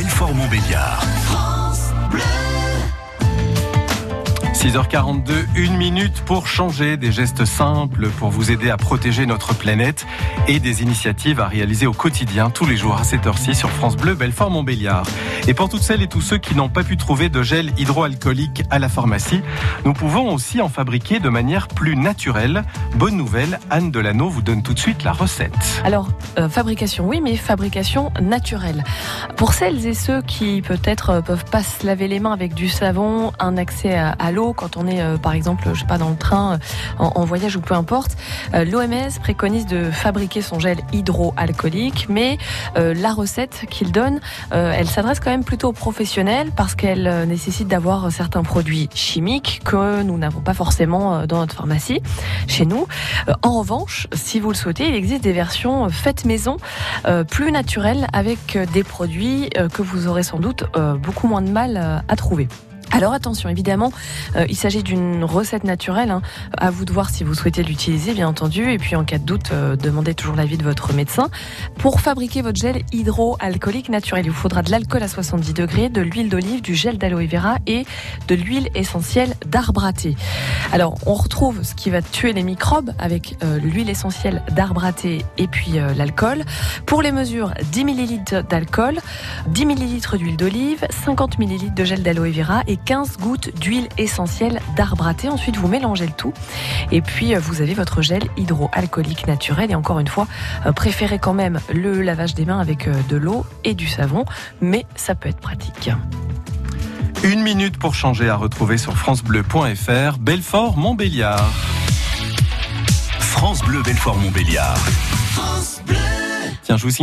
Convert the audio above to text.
Belfort-Montbéliard. 6h42, une minute pour changer des gestes simples pour vous aider à protéger notre planète et des initiatives à réaliser au quotidien tous les jours à cette heure-ci sur France Bleu Belfort Montbéliard. Et pour toutes celles et tous ceux qui n'ont pas pu trouver de gel hydroalcoolique à la pharmacie, nous pouvons aussi en fabriquer de manière plus naturelle. Bonne nouvelle, Anne Delano vous donne tout de suite la recette. Alors, euh, fabrication, oui, mais fabrication naturelle. Pour celles et ceux qui peut-être euh, peuvent pas se laver les mains avec du savon, un accès à l'eau quand on est, euh, par exemple, je sais pas, dans le train, euh, en, en voyage ou peu importe, euh, l'OMS préconise de fabriquer son gel hydroalcoolique, mais la recette qu'il donne, elle s'adresse quand même plutôt aux professionnels parce qu'elle nécessite d'avoir certains produits chimiques que nous n'avons pas forcément dans notre pharmacie, chez nous. En revanche, si vous le souhaitez, il existe des versions faites maison, plus naturelles, avec des produits que vous aurez sans doute beaucoup moins de mal à trouver. Alors attention, évidemment, euh, il s'agit d'une recette naturelle. hein. À vous de voir si vous souhaitez l'utiliser, bien entendu. Et puis en cas de doute, euh, demandez toujours l'avis de votre médecin. Pour fabriquer votre gel hydroalcoolique naturel, il vous faudra de l'alcool à 70 degrés, de l'huile d'olive, du gel d'aloe vera et de l'huile essentielle d'arbre à. Alors on retrouve ce qui va tuer les microbes avec euh, l'huile essentielle d'arbre à et puis l'alcool. Pour les mesures, 10 ml d'alcool, 10 ml d'huile d'olive, 50 ml de gel d'aloe vera et 15 gouttes d'huile essentielle d'arbre à thé. Ensuite, vous mélangez le tout. Et puis, euh, vous avez votre gel hydroalcoolique naturel. Et encore une fois, euh, préférez quand même le lavage des mains avec euh, de l'eau et du savon. Mais ça peut être pratique. Une minute pour changer à retrouver sur francebleu.fr. Belfort Montbéliard. France Bleu Belfort-Montbéliard. Tiens, je vous signale